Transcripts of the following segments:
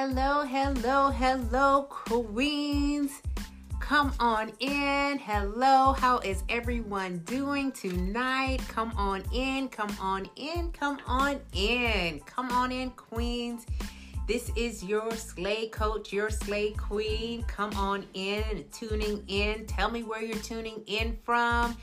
Hello, hello, hello, queens. Come on in. Hello, how is everyone doing tonight? Come on in, come on in, come on in. Come on in, queens. This is your slay coach, your slay queen. Come on in, tuning in. Tell me where you're tuning in from.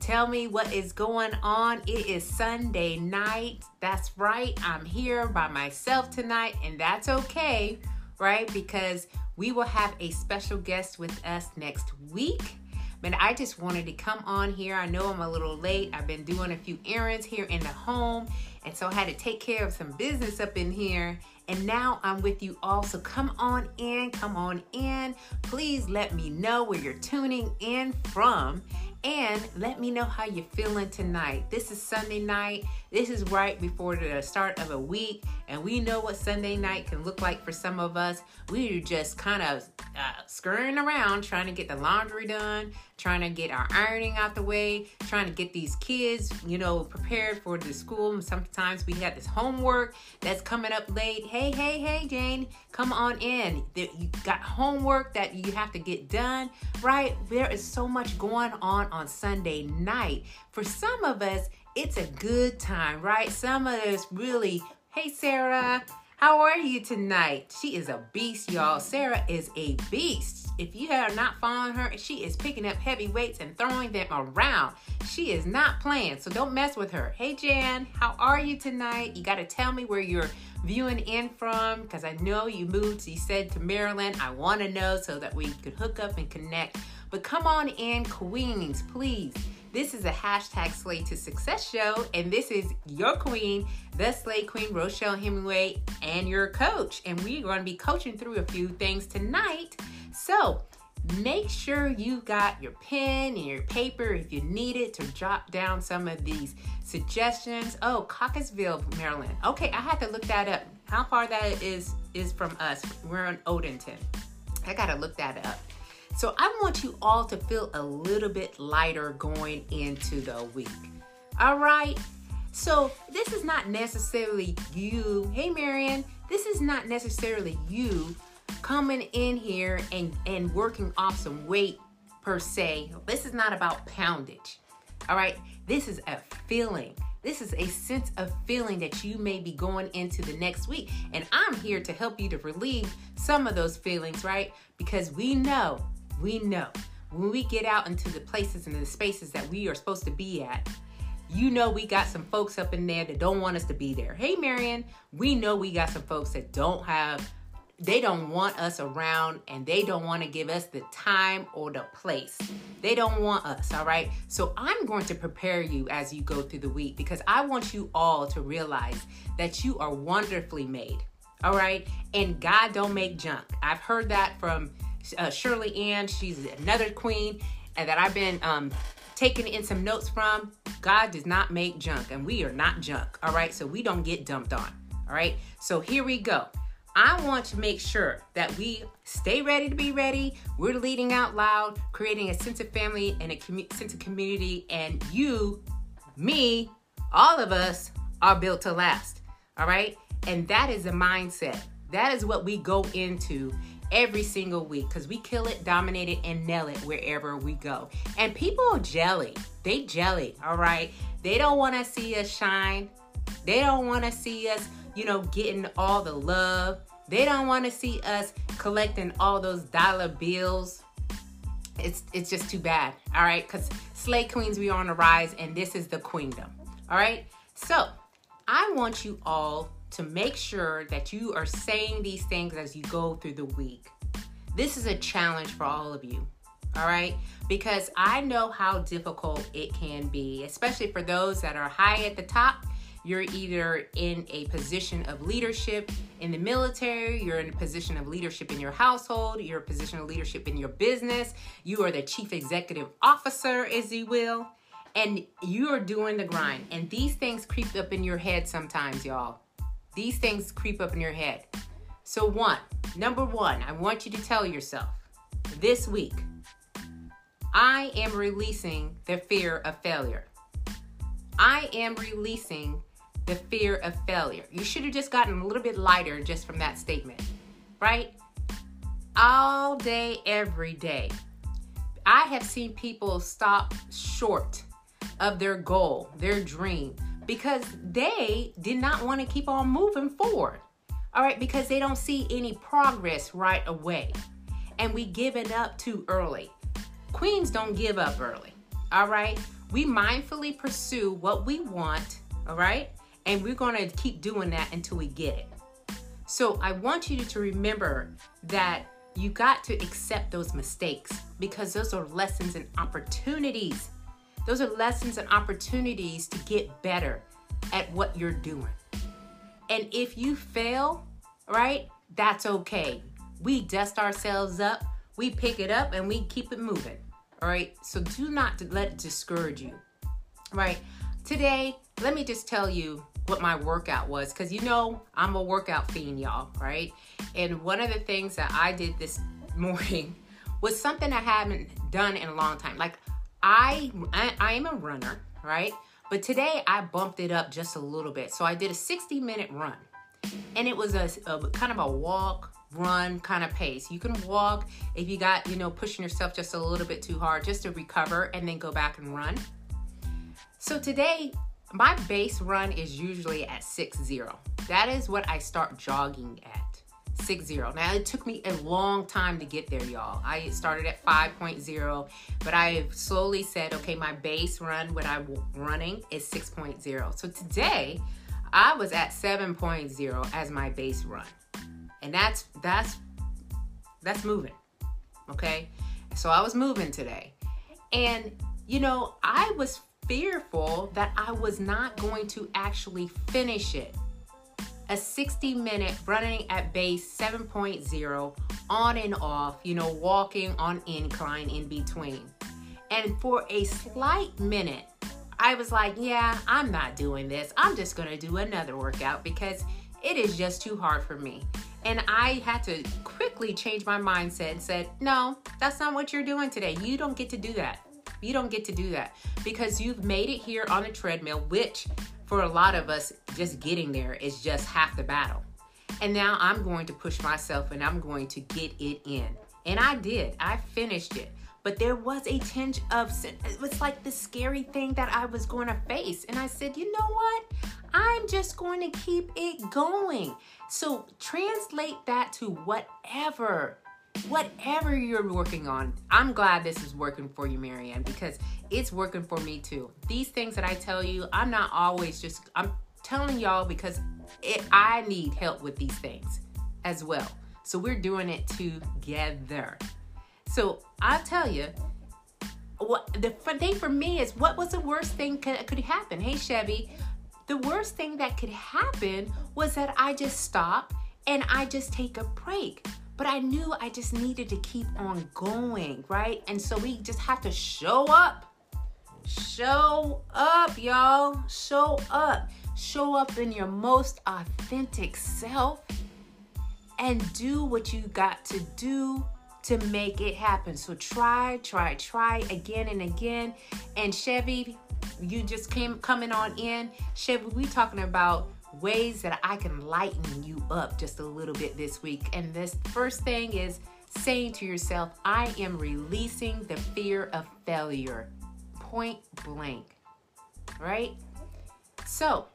Tell me what is going on. It is Sunday night. That's right. I'm here by myself tonight, and that's okay, right? Because we will have a special guest with us next week. But I just wanted to come on here. I know I'm a little late. I've been doing a few errands here in the home, and so I had to take care of some business up in here. And now I'm with you all. So come on in, come on in. Please let me know where you're tuning in from and let me know how you're feeling tonight. This is Sunday night. This is right before the start of a week, and we know what Sunday night can look like for some of us. We're just kind of uh, scurrying around trying to get the laundry done, trying to get our ironing out the way, trying to get these kids, you know, prepared for the school. Sometimes we have this homework that's coming up late. Hey, hey, hey, Jane, come on in. You got homework that you have to get done, right? There is so much going on on Sunday night. For some of us, it's a good time, right? Some of us really, hey, Sarah, how are you tonight? She is a beast, y'all. Sarah is a beast. If you are not following her, she is picking up heavy weights and throwing them around. She is not playing, so don't mess with her. Hey, Jan, how are you tonight? You got to tell me where you're viewing in from because I know you moved, you said to Maryland. I want to know so that we could hook up and connect. But come on in, Queens, please. This is a hashtag Slay to Success show, and this is your queen, the Slay Queen, Rochelle Hemingway, and your coach. And we're going to be coaching through a few things tonight. So make sure you got your pen and your paper if you need it to jot down some of these suggestions. Oh, Cockeysville, Maryland. Okay, I had to look that up. How far that is is from us. We're in Odenton. I gotta look that up. So I want you all to feel a little bit lighter going into the week. All right. So this is not necessarily you. Hey, Marion, this is not necessarily you coming in here and, and working off some weight per se. This is not about poundage. All right. This is a feeling. This is a sense of feeling that you may be going into the next week. And I'm here to help you to relieve some of those feelings, right? Because we know we know when we get out into the places and the spaces that we are supposed to be at, you know we got some folks up in there that don't want us to be there. Hey, Marion, we know we got some folks that don't have, they don't want us around and they don't want to give us the time or the place. They don't want us, all right? So I'm going to prepare you as you go through the week because I want you all to realize that you are wonderfully made, all right? And God don't make junk. I've heard that from uh, Shirley Ann. She's another queen and that I've been um, taking in some notes from. God does not make junk, and we are not junk. All right, so we don't get dumped on. All right, so here we go. I want to make sure that we stay ready to be ready. We're leading out loud, creating a sense of family and a sense of community. And you, me, all of us are built to last. All right, and that is a mindset. That is what we go into every single week because we kill it, dominate it, and nail it wherever we go. And people are jelly. They jelly, all right? They don't want to see us shine. They don't want to see us, you know, getting all the love. They don't want to see us collecting all those dollar bills. It's it's just too bad, all right? Because slay queens, we are on the rise, and this is the queendom, all right? So I want you all to make sure that you are saying these things as you go through the week. This is a challenge for all of you, all right? Because I know how difficult it can be, especially for those that are high at the top. You're either in a position of leadership in the military, you're in a position of leadership in your household, you're a position of leadership in your business, you are the chief executive officer, as you will, and you are doing the grind. And these things creep up in your head sometimes, y'all. These things creep up in your head. So, one, number one, I want you to tell yourself this week, I am releasing the fear of failure. I am releasing the fear of failure. You should have just gotten a little bit lighter just from that statement. right? All day, every day. I have seen people stop short of their goal, their dream, because they did not want to keep on moving forward. All right, because they don't see any progress right away. And we give it up too early. Queens don't give up early. All right? We mindfully pursue what we want, all right? And we're going to keep doing that until we get it. So I want you to remember that you got to accept those mistakes because those are lessons and opportunities. Those are lessons and opportunities to get better at what you're doing. And if you fail, right, that's okay. We dust ourselves up, we pick it up, and we keep it moving. All right. So do not let it discourage you. Right. Today, let me just tell you what my workout was because you know I'm a workout fiend, y'all, right? And one of the things that I did this morning was something I haven't done in a long time. Like I, I, am a runner, right? But today I bumped it up just a little bit. So I did a 60 minute run, and it was a, a kind of a walk, run kind of pace. You can walk if you got, you know, pushing yourself just a little bit too hard just to recover and then go back and run. So today, my base run is usually at 6-0. That is what I start jogging at. 6-0. Now it took me a long time to get there, y'all. I started at 5.0, but I've slowly said, okay, my base run, what I'm running is 6.0. So today, I was at 7.0 as my base run and that's that's that's moving okay so i was moving today and you know i was fearful that i was not going to actually finish it a 60 minute running at base 7.0 on and off you know walking on incline in between and for a slight minute i was like yeah i'm not doing this i'm just going to do another workout because it is just too hard for me and I had to quickly change my mindset and said, no, that's not what you're doing today. You don't get to do that. You don't get to do that because you've made it here on a treadmill, which for a lot of us, just getting there is just half the battle. And now I'm going to push myself and I'm going to get it in. And I did. I finished it. But there was a tinge of, it was like the scary thing that I was going to face. And I said, you know what? I'm just going to keep it going. So translate that to whatever, whatever you're working on. I'm glad this is working for you, Marianne, because it's working for me too. These things that I tell you, I'm not always just, I'm telling y'all because it, I need help with these things as well. So we're doing it together. So I'll tell you, what the thing for me is what was the worst thing could, could happen? Hey Chevy, the worst thing that could happen was that I just stop and I just take a break. But I knew I just needed to keep on going, right? And so we just have to show up. Show up, y'all. Show up. Show up in your most authentic self and do what you got to do to make it happen. So try, try, try again and again. And Chevy, you just came coming on in, Chevy, we talking about ways that I can lighten you up just a little bit this week. And this first thing is saying to yourself, I am releasing the fear of failure. Point blank. Right? So,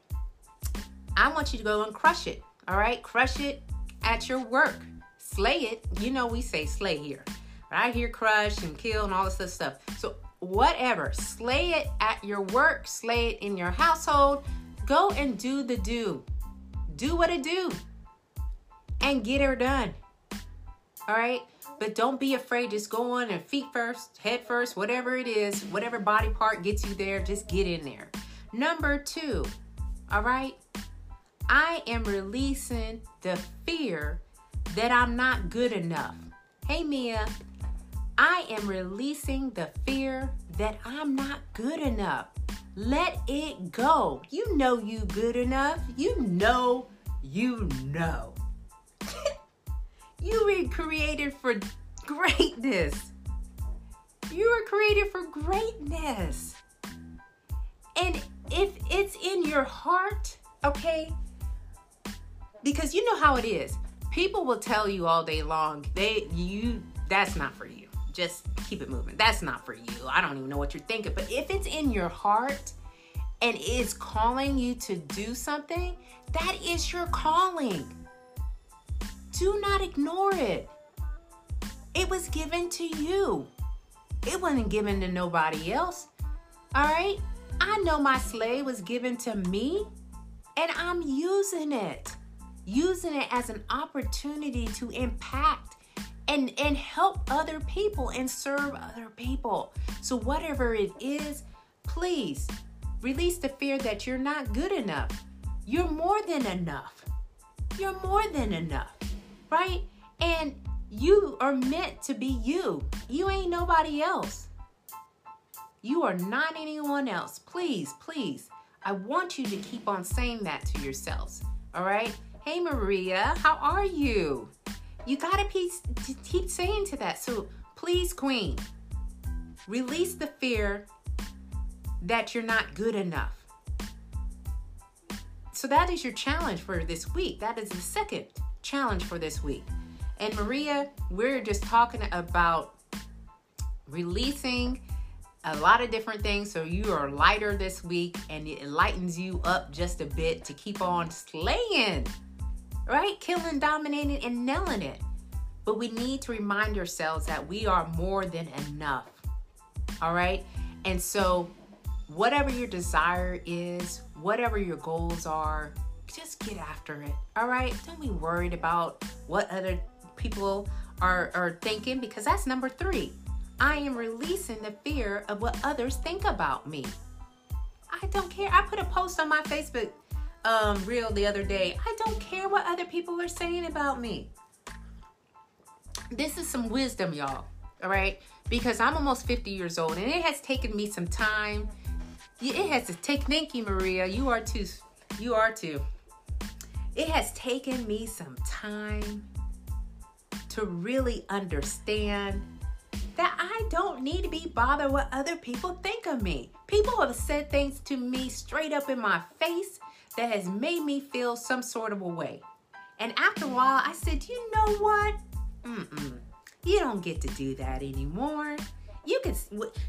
I want you to go and crush it. All right? Crush it at your work. Slay it. You know we say slay here. But I hear crush and kill and all this other stuff. So whatever. Slay it at your work, slay it in your household. Go and do the do. Do what it do. And get her done. All right? But don't be afraid. Just go on and feet first, head first, whatever it is, whatever body part gets you there, just get in there. Number two, all right? I am releasing the fear that I'm not good enough. Hey, Mia, I am releasing the fear that I'm not good enough. Let it go. You know you good enough. You know you know. you were created for greatness. You were created for greatness. And if it's in your heart, okay, because you know how it is people will tell you all day long, they you that's not for you. Just keep it moving. That's not for you. I don't even know what you're thinking. But if it's in your heart and is calling you to do something, that is your calling. Do not ignore it. It was given to you. It wasn't given to nobody else. All right? I know my slave was given to me and I'm using it. Using it as an opportunity to impact and and help other people and serve other people. So whatever it is, please release the fear that you're not good enough. You're more than enough. You're more than enough. Right? And you are meant to be you. You ain't nobody else. You are not anyone else. Please, please. I want you to keep on saying that to yourselves. All right? Hey, Maria, how are you? You got to keep saying to that. So please, Queen, release the fear that you're not good enough. So that is your challenge for this week. That is the second challenge for this week. And Maria, we're just talking about releasing a lot of different things so you are lighter this week and it lightens you up just a bit to keep on slaying, right? Killing, dominating, and nailing it. But we need to remind ourselves that we are more than enough, all right? And so, whatever your desire is, whatever your goals are, just get after it, all right? Don't be worried about what other people are, are thinking because that's number three. I am releasing the fear of what others think about me. I don't care. I put a post on my Facebook um, reel the other day. I don't care what other people are saying about me. This is some wisdom, y'all. All right? Because I'm almost 50 years old and it has taken me some time. It has to take, thank you, Maria. You are too. You are too. It has taken me some time to really understand that I don't need to be bothered what other people think of me. People have said things to me straight up in my face that has made me feel some sort of a way. And after a while, I said, you know what? Mm-mm. You don't get to do that anymore. You can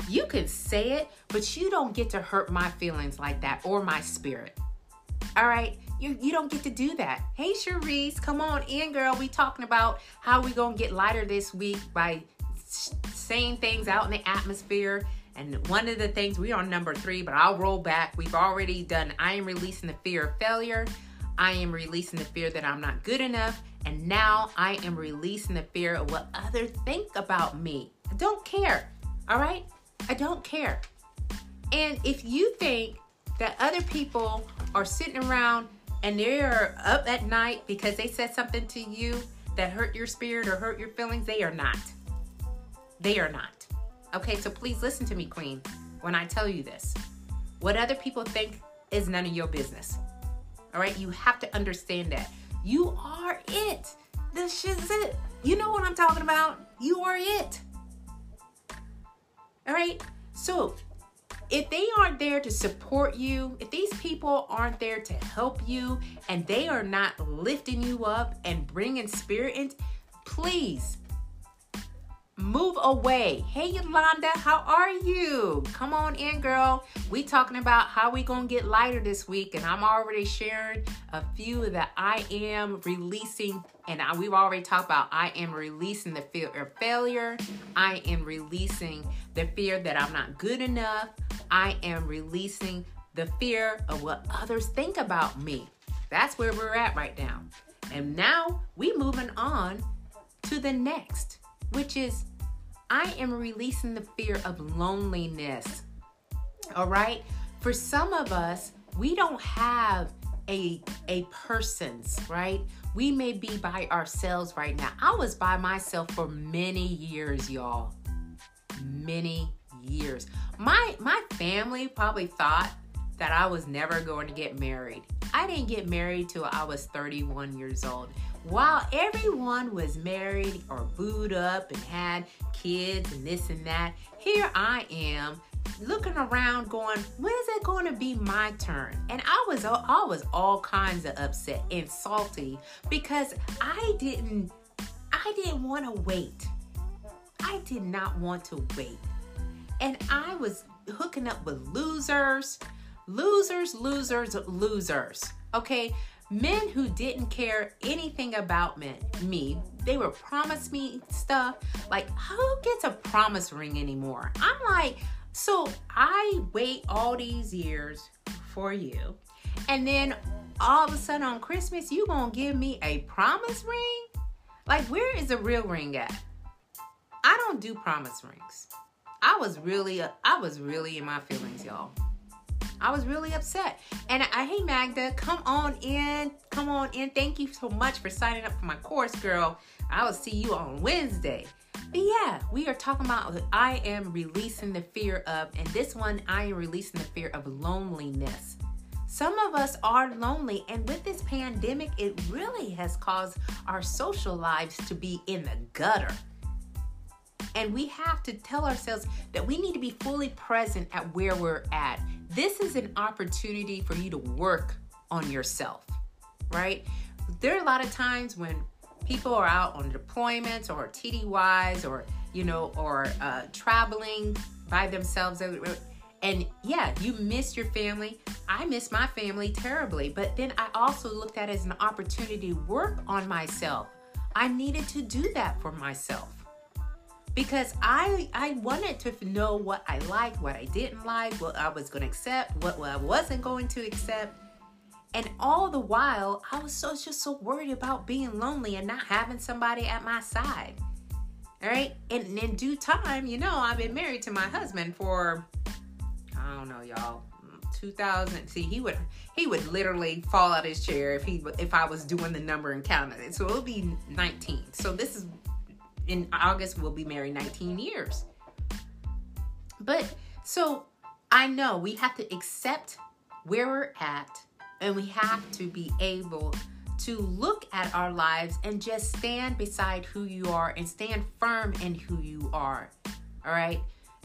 you can say it, but you don't get to hurt my feelings like that or my spirit. All right? You, you don't get to do that. Hey, Cherise, come on in, girl. We talking about how we gonna get lighter this week by saying things out in the atmosphere. And one of the things we are number three, but I'll roll back. We've already done. I am releasing the fear of failure. I am releasing the fear that I'm not good enough. And now I am releasing the fear of what others think about me. I don't care. All right? I don't care. And if you think that other people are sitting around and they're up at night because they said something to you that hurt your spirit or hurt your feelings, they are not. They are not. Okay, so please listen to me, Queen, when I tell you this. What other people think is none of your business. All right, you have to understand that. You are it. This is it. You know what I'm talking about. You are it. All right, so if they aren't there to support you, if these people aren't there to help you, and they are not lifting you up and bringing spirit in, please move away. Hey Yolanda, how are you? Come on in, girl. We talking about how we gonna get lighter this week, and I'm already sharing a few that I am releasing, and I, we've already talked about. I am releasing the fear of failure. I am releasing the fear that I'm not good enough. I am releasing the fear of what others think about me. That's where we're at right now. And now we moving on to the next, which is I am releasing the fear of loneliness. All right? For some of us, we don't have a a person's, right? We may be by ourselves right now. I was by myself for many years, y'all. Many years. My my family probably thought that I was never going to get married. I didn't get married till I was 31 years old. While everyone was married or booed up and had kids and this and that, here I am looking around going when is it going to be my turn? And i was i was all kinds of upset and salty because i didn't i didn't want to wait. I did not want to wait. And i was hooking up with losers losers losers losers okay men who didn't care anything about men, me. They would promise me stuff like, who gets a promise ring anymore? I'm like, so I wait all these years for you, and then all of a sudden on Christmas, you gonna give me a promise ring? Like, where is the real ring at? I don't do promise rings. I was really, I was really in my feelings, y'all. I was really upset. And I, hey Magda, come on in. Come on in. Thank you so much for signing up for my course, girl. I will see you on Wednesday. But yeah, we are talking about I am releasing the fear of, and this one I am releasing the fear of loneliness. Some of us are lonely, and with this pandemic, it really has caused our social lives to be in the gutter. And we have to tell ourselves that we need to be fully present at where we're at. This is an opportunity for you to work on yourself, right? There are a lot of times when people are out on deployments or TDYs or, you know, or uh, traveling by themselves. And yeah, you miss your family. I miss my family terribly. But then I also looked at it as an opportunity to work on myself. I needed to do that for myself because I I wanted to know what I liked, what I didn't like, what I was going to accept, what, what I wasn't going to accept. And all the while, I was so just so worried about being lonely and not having somebody at my side. All right? And in due time, you know, I've been married to my husband for I don't know, y'all. 2000 see he would he would literally fall out of his chair if he if I was doing the number and counting it so it'll be 19 so this is in August we'll be married 19 years. But so I know we have to accept where we're at and we have to be able to look at our lives and just stand beside who you are and stand firm in who you are. All right?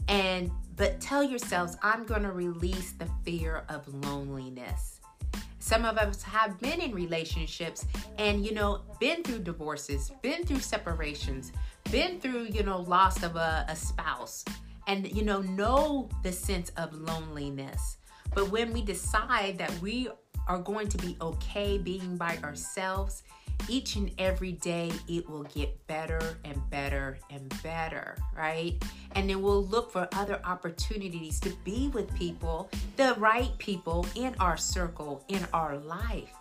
And but tell yourselves I'm going to release the fear of loneliness. Some of us have been in relationships and, you know, been through divorces, been through separations, been through, you know, loss of a, a spouse, and, you know, know the sense of loneliness. But when we decide that we are going to be okay being by ourselves, each and every day it will get better and better and better, right? And then we'll look for other opportunities to be with people, the right people in our circle, in our life,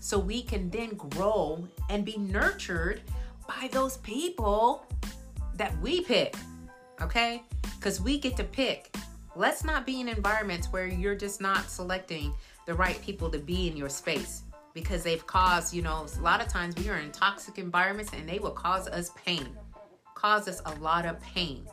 so we can then grow and be nurtured by those people that we pick, okay? Because we get to pick. Let's not be in environments where you're just not selecting the right people to be in your space because they've caused, you know, a lot of times we are in toxic environments and they will cause us pain, cause us a lot of pain.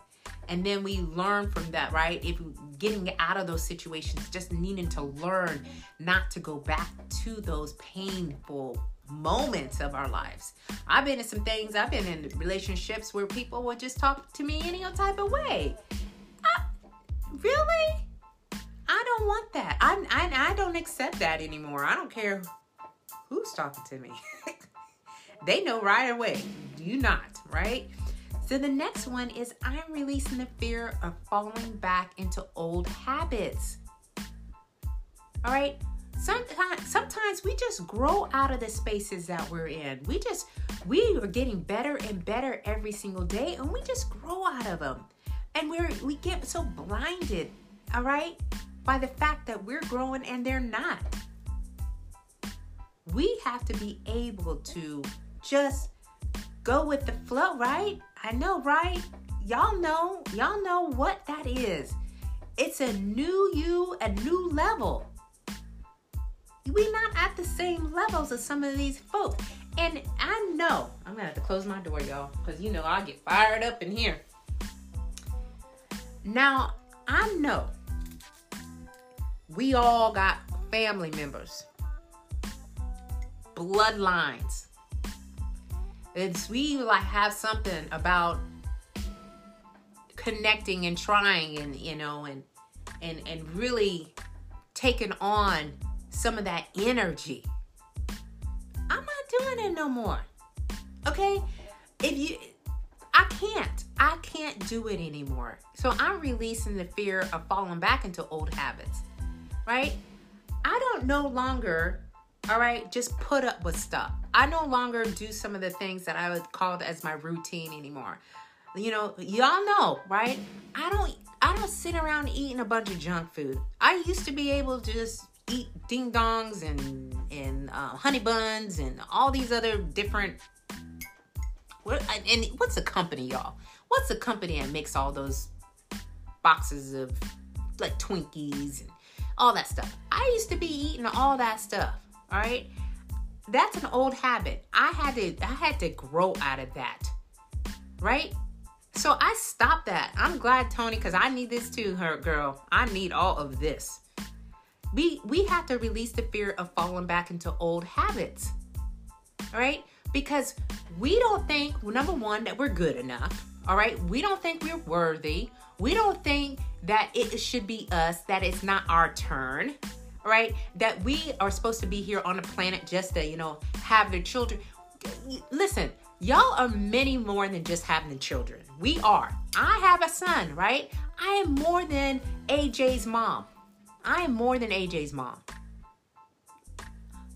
And then we learn from that, right? If getting out of those situations, just needing to learn not to go back to those painful moments of our lives. I've been in some things, I've been in relationships where people would just talk to me any type of way. I, really? I don't want that. I, I, I don't accept that anymore. I don't care who's talking to me. they know right away. You not, right? So the next one is I'm releasing the fear of falling back into old habits. All right? Sometimes sometimes we just grow out of the spaces that we're in. We just we are getting better and better every single day and we just grow out of them. And we're we get so blinded, all right? By the fact that we're growing and they're not we have to be able to just go with the flow, right? I know, right? Y'all know, y'all know what that is. It's a new you, a new level. We not at the same levels as some of these folks. And I know, I'm gonna have to close my door, y'all, because you know I get fired up in here. Now, I know we all got family members bloodlines. It's we like have something about connecting and trying and you know and and and really taking on some of that energy. I'm not doing it no more. Okay? If you I can't. I can't do it anymore. So I'm releasing the fear of falling back into old habits. Right? I don't no longer all right, just put up with stuff. I no longer do some of the things that I would call as my routine anymore. You know, y'all know, right? I don't I don't sit around eating a bunch of junk food. I used to be able to just eat ding dongs and and uh, honey buns and all these other different. What and what's the company, y'all? What's the company that makes all those boxes of like Twinkies and all that stuff? I used to be eating all that stuff. All right, that's an old habit. I had to I had to grow out of that. Right? So I stopped that. I'm glad, Tony, because I need this too, her girl. I need all of this. We we have to release the fear of falling back into old habits. All right? Because we don't think, number one, that we're good enough. All right? We don't think we're worthy. We don't think that it should be us, that it's not our turn. All right? That we are supposed to be here on the planet just to, you know, have their children. Listen, Y'all are many more than just having the children. We are. I have a son, right? I am more than AJ's mom. I am more than AJ's mom.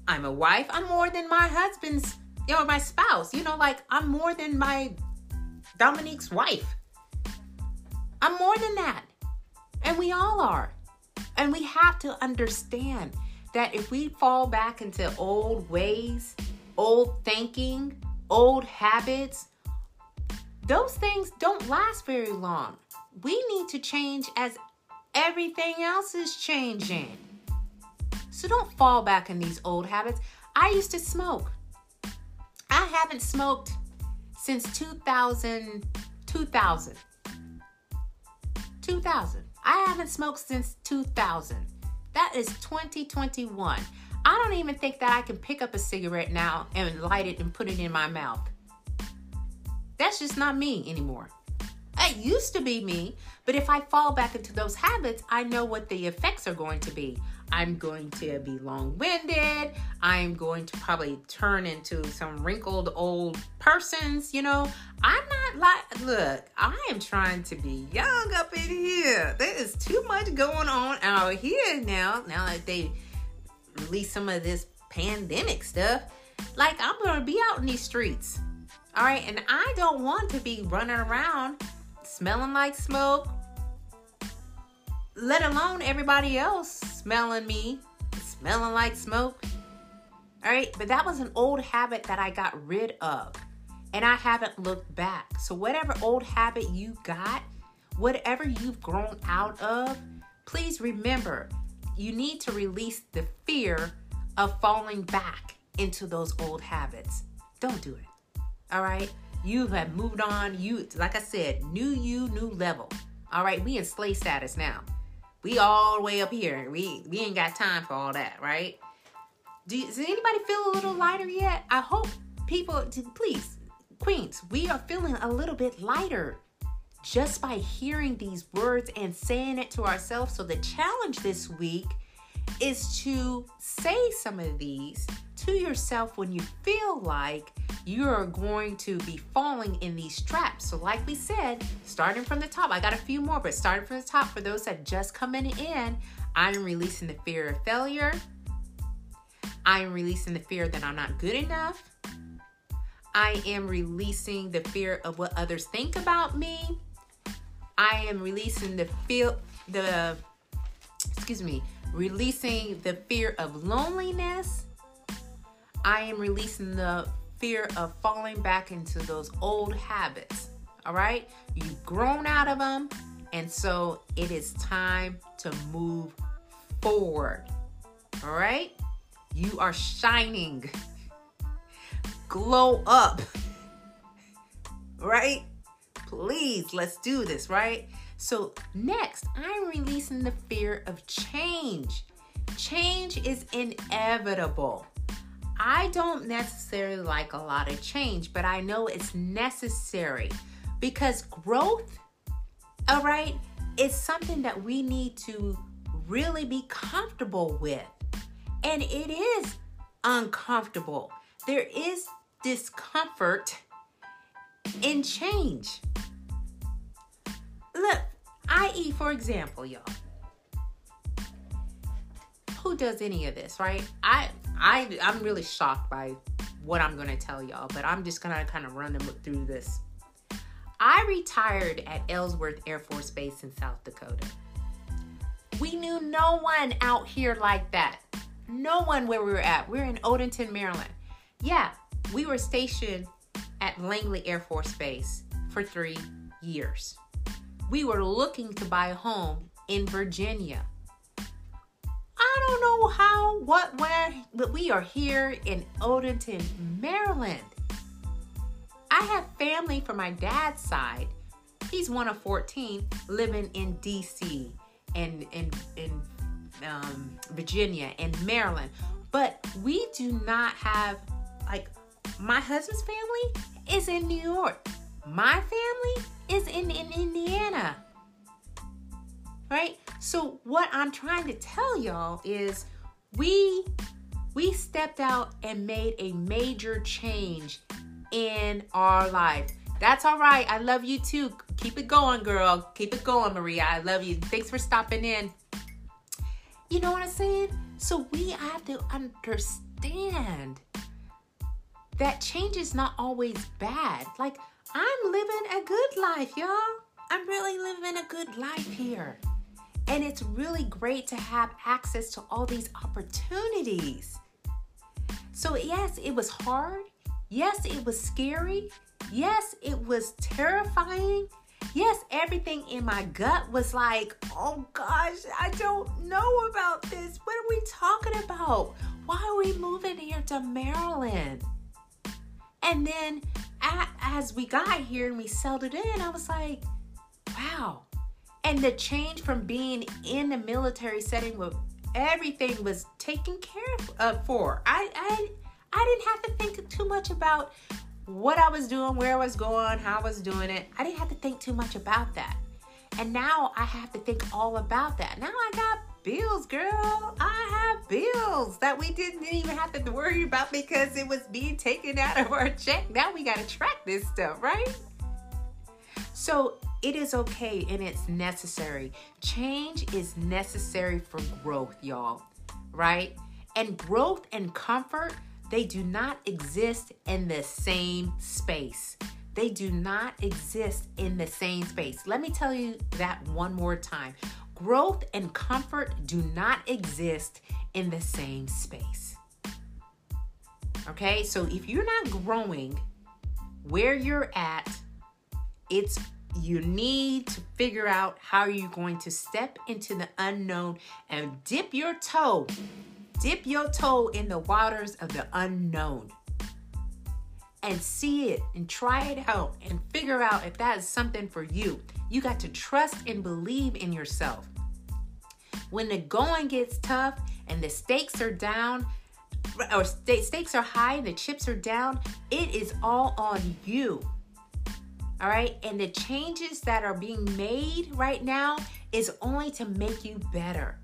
I'm a wife. I'm more than my husband's, you know, my spouse. You know, like I'm more than my Dominique's wife. I'm more than that. And we all are. And we have to understand that if we fall back into old ways, old thinking, old habits, those things don't last very long. We need to change as everything else is changing. So don't fall back in these old habits. I used to smoke. I haven't smoked since 2000 2000 2000. I haven't smoked since 2000. That is 2021. I don't even think that I can pick up a cigarette now and light it and put it in my mouth. That's just not me anymore. It used to be me, but if I fall back into those habits, I know what the effects are going to be. I'm going to be long winded. I'm going to probably turn into some wrinkled old persons. You know, I'm not like, look, I am trying to be young up in here. There is too much going on out here now. Now that they release some of this pandemic stuff. Like, I'm gonna be out in these streets. All right, and I don't want to be running around smelling like smoke, let alone everybody else smelling me, smelling like smoke. All right, but that was an old habit that I got rid of, and I haven't looked back. So, whatever old habit you got, whatever you've grown out of, please remember you need to release the fear of falling back into those old habits. Don't do it. All right? You have moved on. You, like I said, new you, new level. All right, we in slay status now. We all the way up here. We we ain't got time for all that, right? Do does anybody feel a little lighter yet? I hope people, please, queens, we are feeling a little bit lighter just by hearing these words and saying it to ourselves. So, the challenge this week is to say some of these to yourself when you feel like you're going to be falling in these traps. So, like we said, starting from the top, I got a few more, but starting from the top, for those that just coming in, I'm releasing the fear of failure. I'm releasing the fear that I'm not good enough. I am releasing the fear of what others think about me. I am releasing the feel the excuse me, releasing the fear of loneliness. I am releasing the fear of falling back into those old habits. All right? You've grown out of them, and so it is time to move forward. All right? You are shining. Glow up. Right? Please, let's do this, right? So, next, I'm releasing the fear of change. Change is inevitable. I don't necessarily like a lot of change, but I know it's necessary because growth, all right, is something that we need to really be comfortable with. And it is uncomfortable. There is discomfort in change. Look, i.e., for example, y'all. Who does any of this, right? I I I'm really shocked by what I'm gonna tell y'all, but I'm just gonna kind of run them through this. I retired at Ellsworth Air Force Base in South Dakota. We knew no one out here like that. No one where we were at. We we're in Odenton, Maryland. Yeah, we were stationed at Langley Air Force Base for three years. We were looking to buy a home in Virginia. I don't know how, what, where, but we are here in Odenton, Maryland. I have family from my dad's side. He's one of 14 living in DC and in, in um, Virginia and Maryland. But we do not have, like, my husband's family is in New York. My family is in, in Indiana. Right? So what I'm trying to tell y'all is we we stepped out and made a major change in our life. That's all right. I love you too. Keep it going, girl. Keep it going, Maria. I love you. Thanks for stopping in. You know what I'm saying? So we have to understand that change is not always bad. Like, I'm living a good life, y'all. I'm really living a good life here. And it's really great to have access to all these opportunities. So, yes, it was hard. Yes, it was scary. Yes, it was terrifying. Yes, everything in my gut was like, oh gosh, I don't know about this. What are we talking about? Why are we moving here to Maryland? And then as we got here and we settled in, I was like, wow. And the change from being in the military setting where everything was taken care of uh, for, I, I, I didn't have to think too much about what I was doing, where I was going, how I was doing it. I didn't have to think too much about that. And now I have to think all about that. Now I got bills, girl. I have bills that we didn't even have to worry about because it was being taken out of our check. Now we got to track this stuff, right? So it is okay and it's necessary. Change is necessary for growth, y'all, right? And growth and comfort they do not exist in the same space. They do not exist in the same space. Let me tell you that one more time. Growth and comfort do not exist in the same space. Okay, so if you're not growing where you're at, it's you need to figure out how you're going to step into the unknown and dip your toe Dip your toe in the waters of the unknown and see it and try it out and figure out if that is something for you. You got to trust and believe in yourself. When the going gets tough and the stakes are down, or stakes are high and the chips are down, it is all on you. All right. And the changes that are being made right now is only to make you better.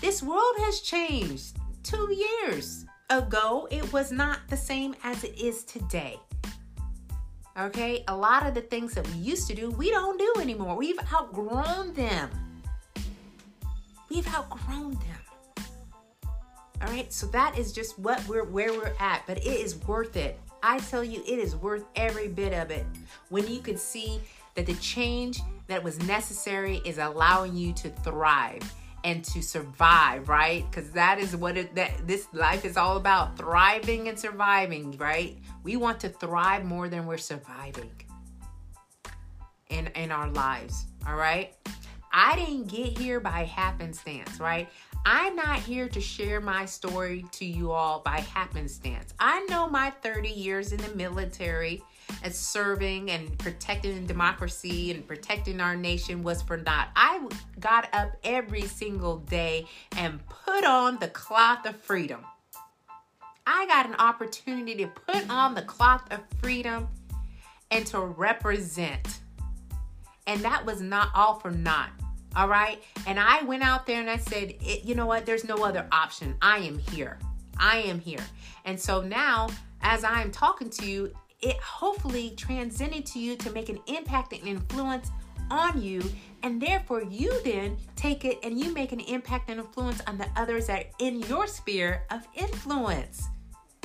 This world has changed two years ago, it was not the same as it is today. Okay, a lot of the things that we used to do, we don't do anymore. We've outgrown them. We've outgrown them. All right, so that is just what we're where we're at, but it is worth it. I tell you, it is worth every bit of it. When you can see that the change that was necessary is allowing you to thrive and to survive, right? Because that is what it, that this life is all about thriving and surviving, right? We want to thrive more than we're surviving in in our lives, all right? I didn't get here by happenstance, right? I'm not here to share my story to you all by happenstance. I know my 30 years in the military and serving and protecting democracy and protecting our nation was for naught. I got up every single day and put on the cloth of freedom. I got an opportunity to put on the cloth of freedom and to represent. And that was not all for naught. All right. And I went out there and I said, you know what? There's no other option. I am here. I am here. And so now, as I'm talking to you, it hopefully transcended to you to make an impact and influence on you. And therefore, you then take it and you make an impact and influence on the others that are in your sphere of influence.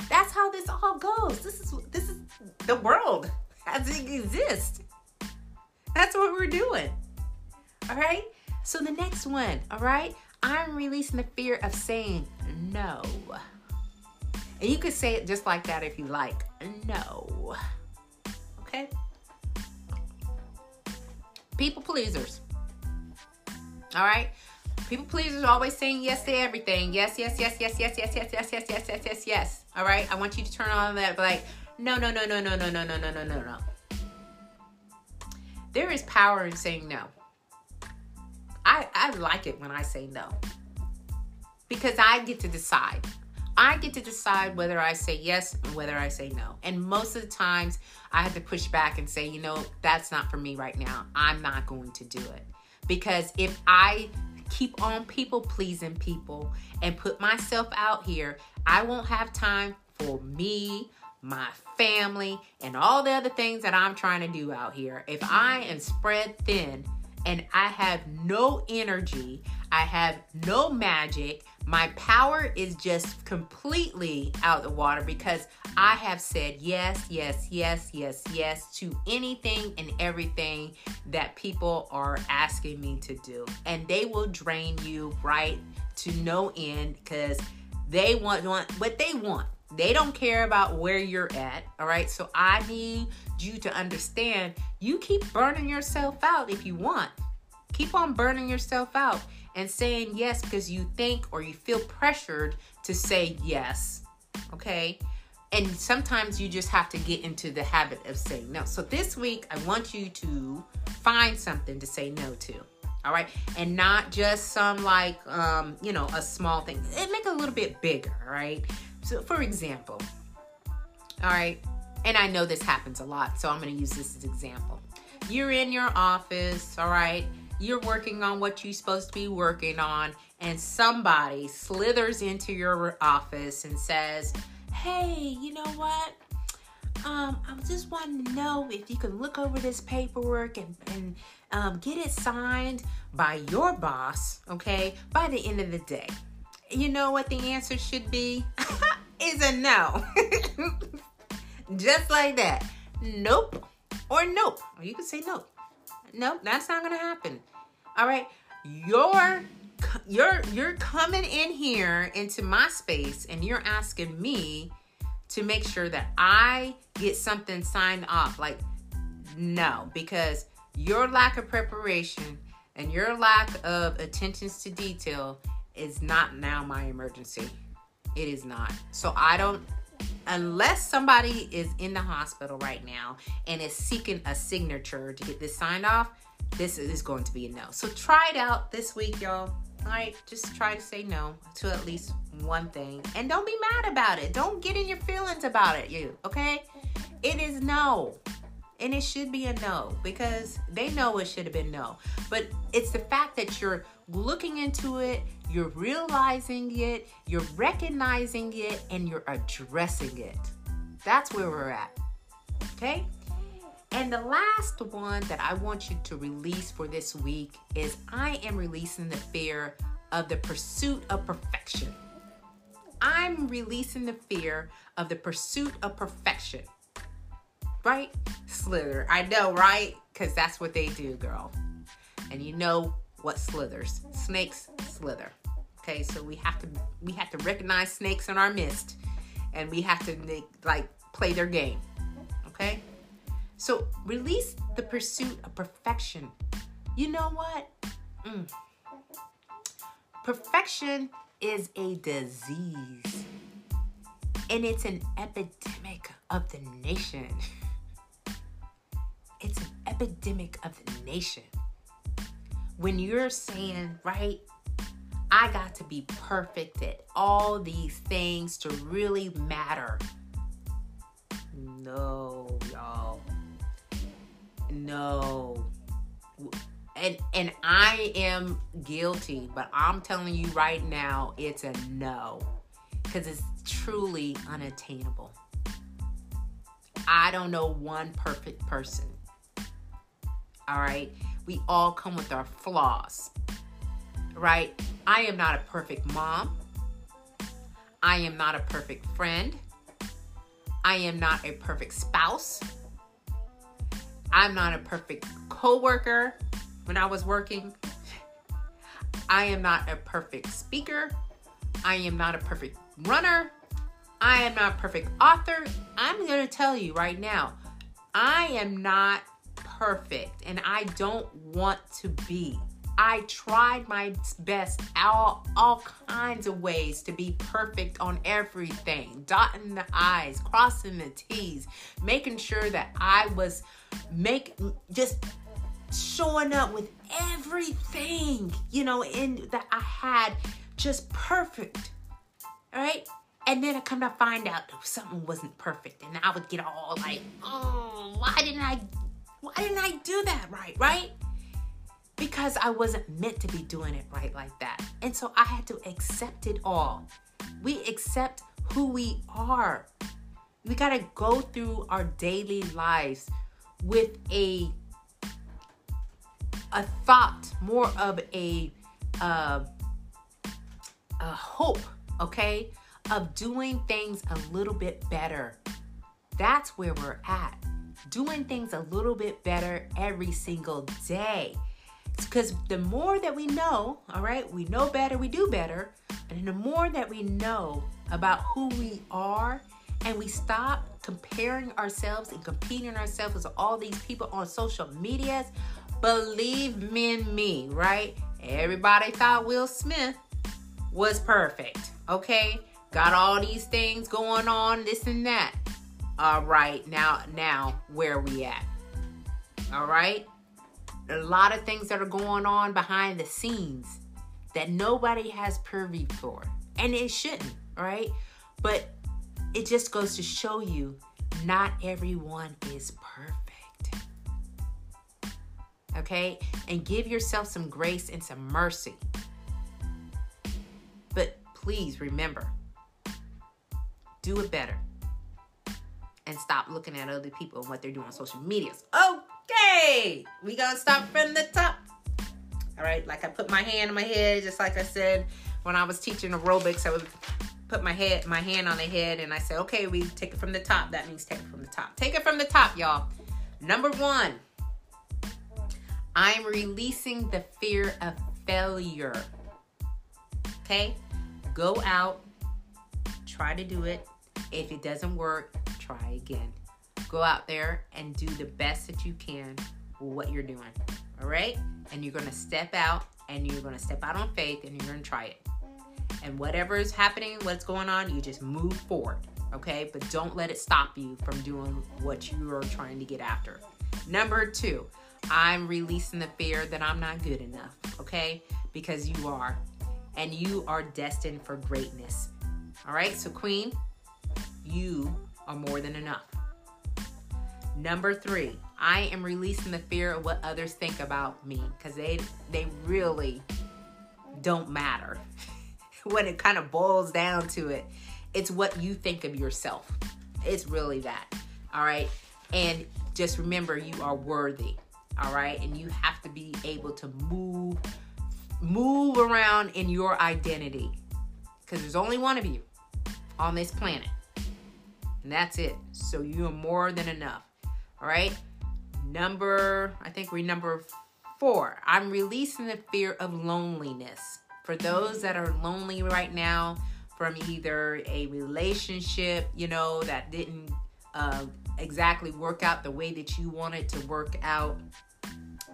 That's how this all goes. This is this is the world as it exists. That's what we're doing. All right. So the next one, all right, I'm releasing the fear of saying no. And you could say it just like that if you like. No. Okay? People pleasers. All right? People pleasers always saying yes to everything. Yes, yes, yes, yes, yes, yes, yes, yes, yes, yes, yes, yes, yes. All right? I want you to turn on that like, no, no, no, no, no, no, no, no, no, no, no, no. There is power in saying no. I, I like it when I say no because I get to decide. I get to decide whether I say yes and whether I say no. And most of the times I have to push back and say, you know, that's not for me right now. I'm not going to do it. Because if I keep on people pleasing people and put myself out here, I won't have time for me, my family, and all the other things that I'm trying to do out here. If I am spread thin and I have no energy, I have no magic, my power is just completely out the water because I have said yes, yes, yes, yes, yes to anything and everything that people are asking me to do. And they will drain you right to no end because they want, want what they want. They don't care about where you're at. All right. So I need you to understand you keep burning yourself out if you want. Keep on burning yourself out and saying yes because you think or you feel pressured to say yes. Okay. And sometimes you just have to get into the habit of saying no. So this week, I want you to find something to say no to. All right. And not just some like, um, you know, a small thing. It make it a little bit bigger. All right. So, for example, all right. And I know this happens a lot. So I'm going to use this as example. You're in your office. All right you're working on what you're supposed to be working on, and somebody slithers into your office and says, Hey, you know what? Um, I just wanting to know if you can look over this paperwork and, and um, get it signed by your boss, okay, by the end of the day. You know what the answer should be? is a no. just like that. Nope. Or nope. Or you can say nope. Nope, that's not gonna happen. All right. You're you're you're coming in here into my space and you're asking me to make sure that I get something signed off. Like, no, because your lack of preparation and your lack of attentions to detail is not now my emergency. It is not. So I don't unless somebody is in the hospital right now and is seeking a signature to get this signed off, this is going to be a no. So try it out this week, y'all. All right, just try to say no to at least one thing. And don't be mad about it. Don't get in your feelings about it, you, okay? It is no. And it should be a no because they know it should have been no. But it's the fact that you're looking into it, you're realizing it, you're recognizing it, and you're addressing it. That's where we're at. Okay? And the last one that I want you to release for this week is I am releasing the fear of the pursuit of perfection. I'm releasing the fear of the pursuit of perfection. Right? Slither. I know, right? Because that's what they do, girl. And you know what slithers. Snakes slither. Okay, so we have to we have to recognize snakes in our midst and we have to like play their game. Okay? So release the pursuit of perfection. You know what? Mm. Perfection is a disease, and it's an epidemic of the nation. It's an epidemic of the nation. When you're saying, right, I got to be perfect at all these things to really matter. No, y'all. No. and and I am guilty, but I'm telling you right now, it's a no because it's truly unattainable. I don't know one perfect person. All right, we all come with our flaws. Right? I am not a perfect mom. I am not a perfect friend. I am not a perfect spouse. I'm not a perfect coworker when I was working. I am not a perfect speaker. I am not a perfect runner. I am not a perfect author. I'm going to tell you right now, I am not perfect and I don't want to be. I tried my best all all kinds of ways to be perfect on everything, dotting the i's, crossing the t's, making sure that I was make just showing up with everything, you know, in that I had just perfect. All right? And then I come to find out something wasn't perfect. And I would get all like, oh, why didn't I why didn't I do that right? Right? Because I wasn't meant to be doing it right like that. And so I had to accept it all. We accept who we are. We got to go through our daily lives with a a thought, more of a uh, a hope, okay, of doing things a little bit better. That's where we're at. Doing things a little bit better every single day. Because the more that we know, all right, we know better, we do better. And the more that we know about who we are, and we stop comparing ourselves and competing ourselves with all these people on social medias, believe me and me, right? Everybody thought Will Smith was perfect, okay? Got all these things going on, this and that. All right, now, now, where are we at? All right? A lot of things that are going on behind the scenes that nobody has purview for. And it shouldn't, right? But it just goes to show you not everyone is perfect. Okay? And give yourself some grace and some mercy. But please remember do it better and stop looking at other people and what they're doing on social medias. Okay, we gonna start from the top. All right, like I put my hand on my head, just like I said when I was teaching aerobics, I would put my head, my hand on the head, and I said, okay, we take it from the top. That means take it from the top. Take it from the top, y'all. Number one, I'm releasing the fear of failure. Okay, go out, try to do it. If it doesn't work, try again. Go out there and do the best that you can with what you're doing. All right, and you're gonna step out, and you're gonna step out on faith, and you're gonna try it and whatever is happening, what's going on, you just move forward, okay? But don't let it stop you from doing what you are trying to get after. Number two, I'm releasing the fear that I'm not good enough, okay? Because you are, and you are destined for greatness. All right, so Queen, you are more than enough. Number three, I am releasing the fear of what others think about me because they they really don't matter. when it kind of boils down to it, it's what you think of yourself. It's really that. All right. And just remember you are worthy. All right. And you have to be able to move move around in your identity. Because there's only one of you on this planet. And that's it. So you are more than enough. All right. Number, I think we're number four. I'm releasing the fear of loneliness for those that are lonely right now from either a relationship, you know, that didn't uh, exactly work out the way that you wanted to work out,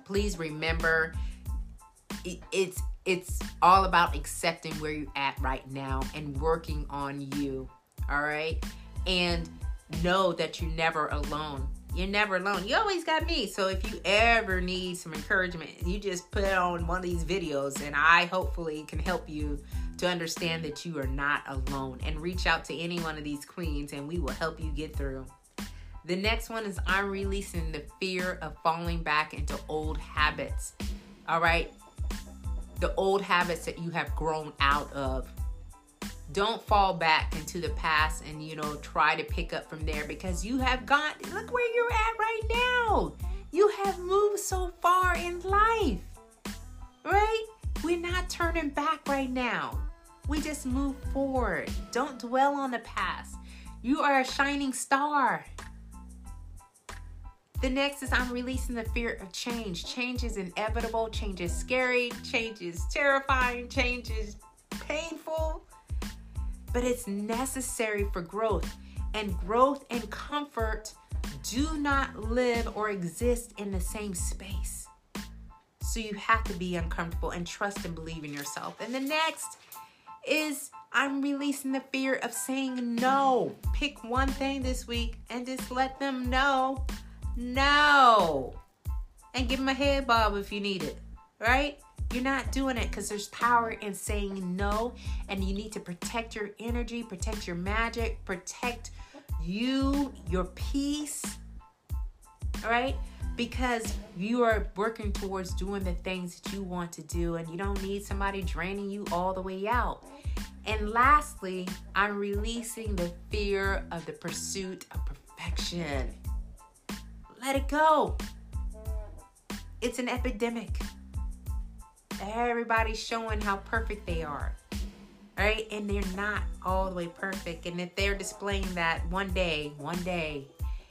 please remember it, it's it's all about accepting where you're at right now and working on you. All right, and know that you're never alone. You're never alone. You always got me. So if you ever need some encouragement, you just put on one of these videos and I hopefully can help you to understand that you are not alone and reach out to any one of these queens and we will help you get through. The next one is I'm releasing the fear of falling back into old habits. All right? The old habits that you have grown out of. Don't fall back into the past and, you know, try to pick up from there because you have gone, look where you're at right now. You have moved so far in life, right? We're not turning back right now. We just move forward. Don't dwell on the past. You are a shining star. The next is I'm releasing the fear of change. Change is inevitable, change is scary, change is terrifying, change is painful, but it's necessary for growth. And growth and comfort do not live or exist in the same space. So you have to be uncomfortable and trust and believe in yourself. And the next is I'm releasing the fear of saying no. Pick one thing this week and just let them know no. And give them a head bob if you need it, right? You're not doing it because there's power in saying no, and you need to protect your energy, protect your magic, protect you, your peace, all right? Because you are working towards doing the things that you want to do, and you don't need somebody draining you all the way out. And lastly, I'm releasing the fear of the pursuit of perfection. Let it go. It's an epidemic. Everybody's showing how perfect they are, right? And they're not all the way perfect. And if they're displaying that one day, one day,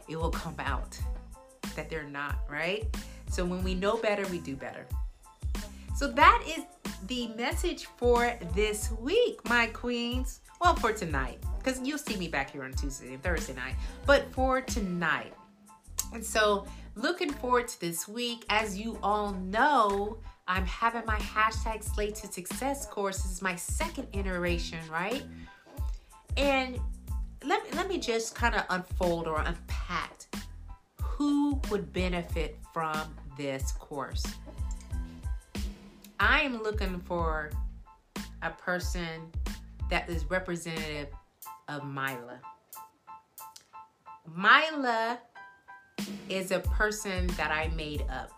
it will come out that they're not, right? So when we know better, we do better. So that is the message for this week, my queens. Well, for tonight, because you'll see me back here on Tuesday and Thursday night, but for tonight. And so, looking forward to this week. As you all know, I'm having my hashtag Slay to Success course. This is my second iteration, right? And let me, let me just kind of unfold or unpack who would benefit from this course. I am looking for a person that is representative of Mila. Mila is a person that I made up.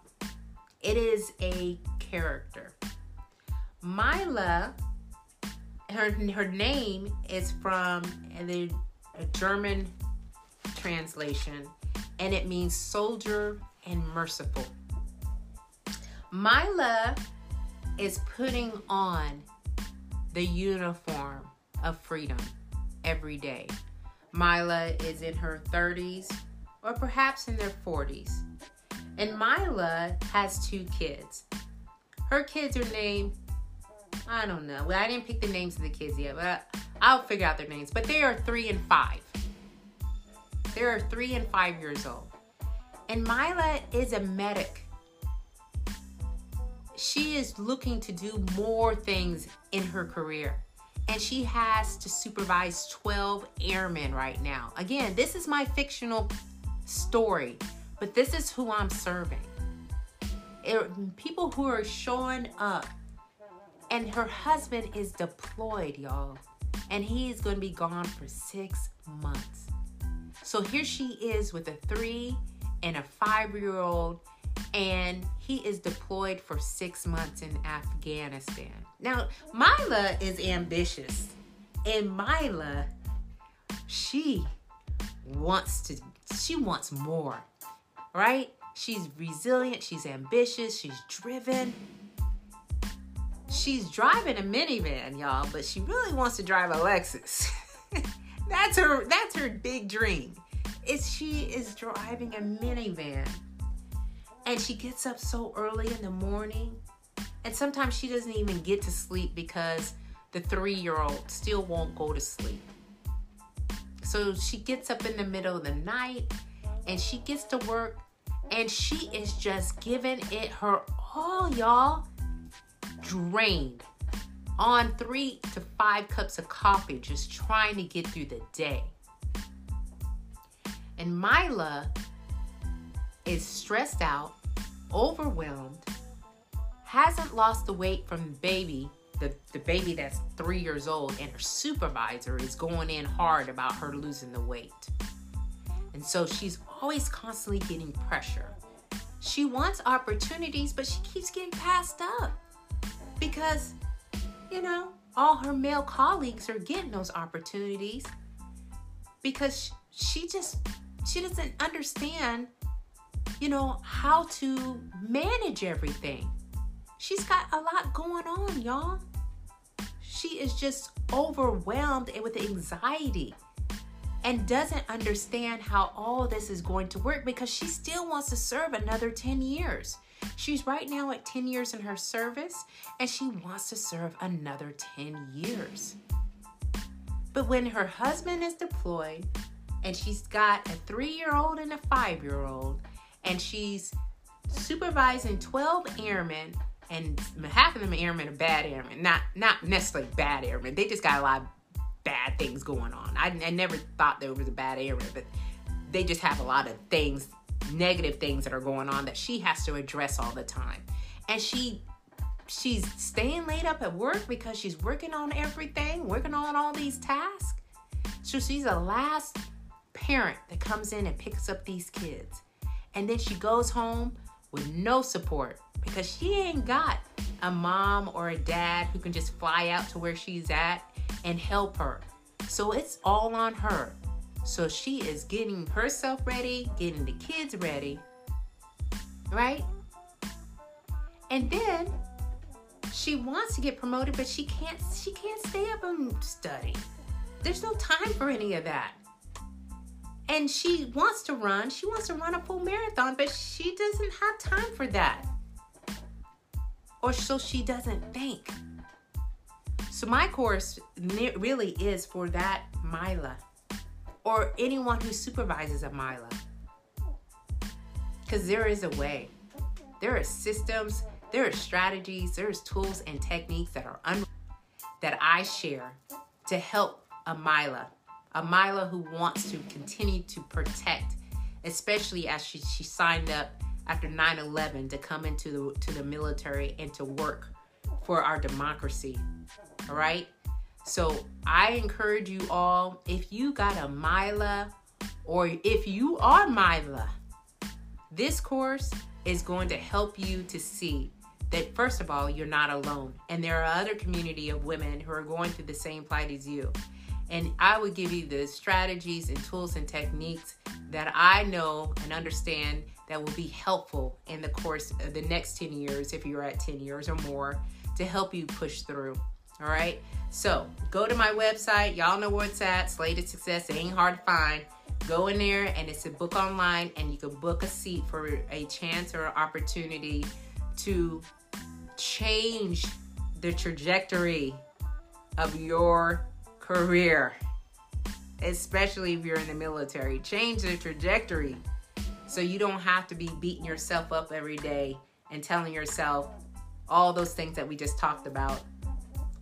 It is a character. Mila, her, her name is from the German translation, and it means soldier and merciful. Mila is putting on the uniform of freedom every day. Mila is in her 30s or perhaps in their 40s. And Mila has two kids. Her kids are named, I don't know. Well, I didn't pick the names of the kids yet, but I'll figure out their names. But they are three and five. They are three and five years old. And Mila is a medic she is looking to do more things in her career. And she has to supervise 12 airmen right now. Again, this is my fictional story, but this is who I'm serving. People who are showing up. And her husband is deployed, y'all. And he's going to be gone for six months. So here she is with a three and a five year old and he is deployed for six months in Afghanistan. Now, Mila is ambitious, and Mila, she wants to, she wants more, right? She's resilient, she's ambitious, she's driven. She's driving a minivan, y'all, but she really wants to drive a Lexus. that's her that's her big dream. Is she is driving a minivan and she gets up so early in the morning. And sometimes she doesn't even get to sleep because the three year old still won't go to sleep. So she gets up in the middle of the night and she gets to work and she is just giving it her all, y'all. Drained on three to five cups of coffee, just trying to get through the day. And Mila is stressed out overwhelmed, hasn't lost the weight from baby, the, the baby that's three years old, and her supervisor is going in hard about her losing the weight. And so she's always constantly getting pressure. she wants opportunities, but she keeps getting passed up because, you know, all her male colleagues are getting those opportunities because she just she doesn't understand you know how to manage everything. She's got a lot going on y'all. She is just overwhelmed and with anxiety and doesn't understand how all this is going to work because she still wants to serve another 10 years She's right now at 10 years in her service and she wants to serve another 10 years. But when her husband is deployed and she's got a three year old and a five year old, and she's supervising 12 airmen, and half of them airmen are bad airmen, not, not necessarily bad airmen, they just got a lot bad things going on. I, I never thought there was a bad airman, but they just have a lot of things negative things that are going on that she has to address all the time. And she she's staying late up at work because she's working on everything, working on all these tasks. So she's the last parent that comes in and picks up these kids. And then she goes home with no support because she ain't got a mom or a dad who can just fly out to where she's at and help her. So it's all on her. So she is getting herself ready, getting the kids ready, right? And then she wants to get promoted, but she can't she can't stay up and study. There's no time for any of that. And she wants to run, she wants to run a full marathon, but she doesn't have time for that. Or so she doesn't think. So my course really is for that Mila or anyone who supervises a Mila. Because there is a way. There are systems, there are strategies, there's tools and techniques that are un- that I share to help a Mila, a Mila who wants to continue to protect, especially as she, she signed up after 9/11 to come into the to the military and to work for our democracy. Right? So I encourage you all, if you got a Mila or if you are Mila, this course is going to help you to see that first of all, you're not alone. And there are other community of women who are going through the same plight as you. And I would give you the strategies and tools and techniques that I know and understand that will be helpful in the course of the next 10 years, if you're at 10 years or more, to help you push through. All right. So go to my website. Y'all know where it's at. Slay to Success. It ain't hard to find. Go in there and it's a book online, and you can book a seat for a chance or an opportunity to change the trajectory of your career, especially if you're in the military. Change the trajectory so you don't have to be beating yourself up every day and telling yourself all those things that we just talked about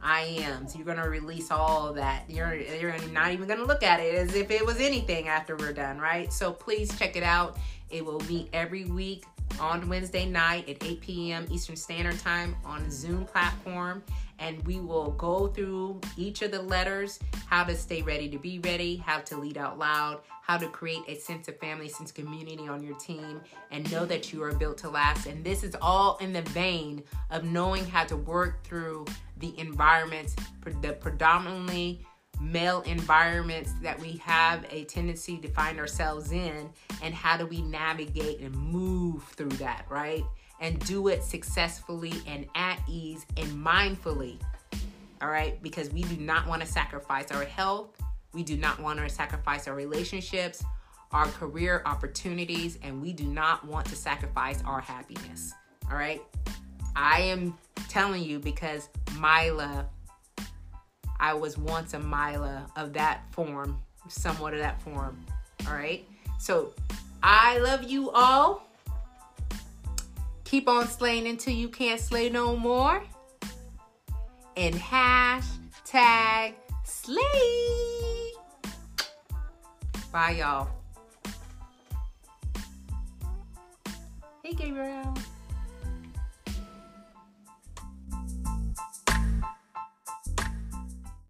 I am. So you're gonna release all that. You're you're not even gonna look at it as if it was anything after we're done, right? So please check it out. It will be every week on Wednesday night at 8 p.m. Eastern Standard Time on Zoom platform. And we will go through each of the letters how to stay ready to be ready, how to lead out loud, how to create a sense of family, sense of community on your team, and know that you are built to last. And this is all in the vein of knowing how to work through the environments, the predominantly male environments that we have a tendency to find ourselves in, and how do we navigate and move through that, right? And do it successfully and at ease and mindfully, all right? Because we do not want to sacrifice our health, we do not want to sacrifice our relationships, our career opportunities, and we do not want to sacrifice our happiness, all right? I am telling you because Mila, I was once a Mila of that form, somewhat of that form. All right. So I love you all. Keep on slaying until you can't slay no more. And hashtag slay. Bye, y'all. Hey, Gabriel.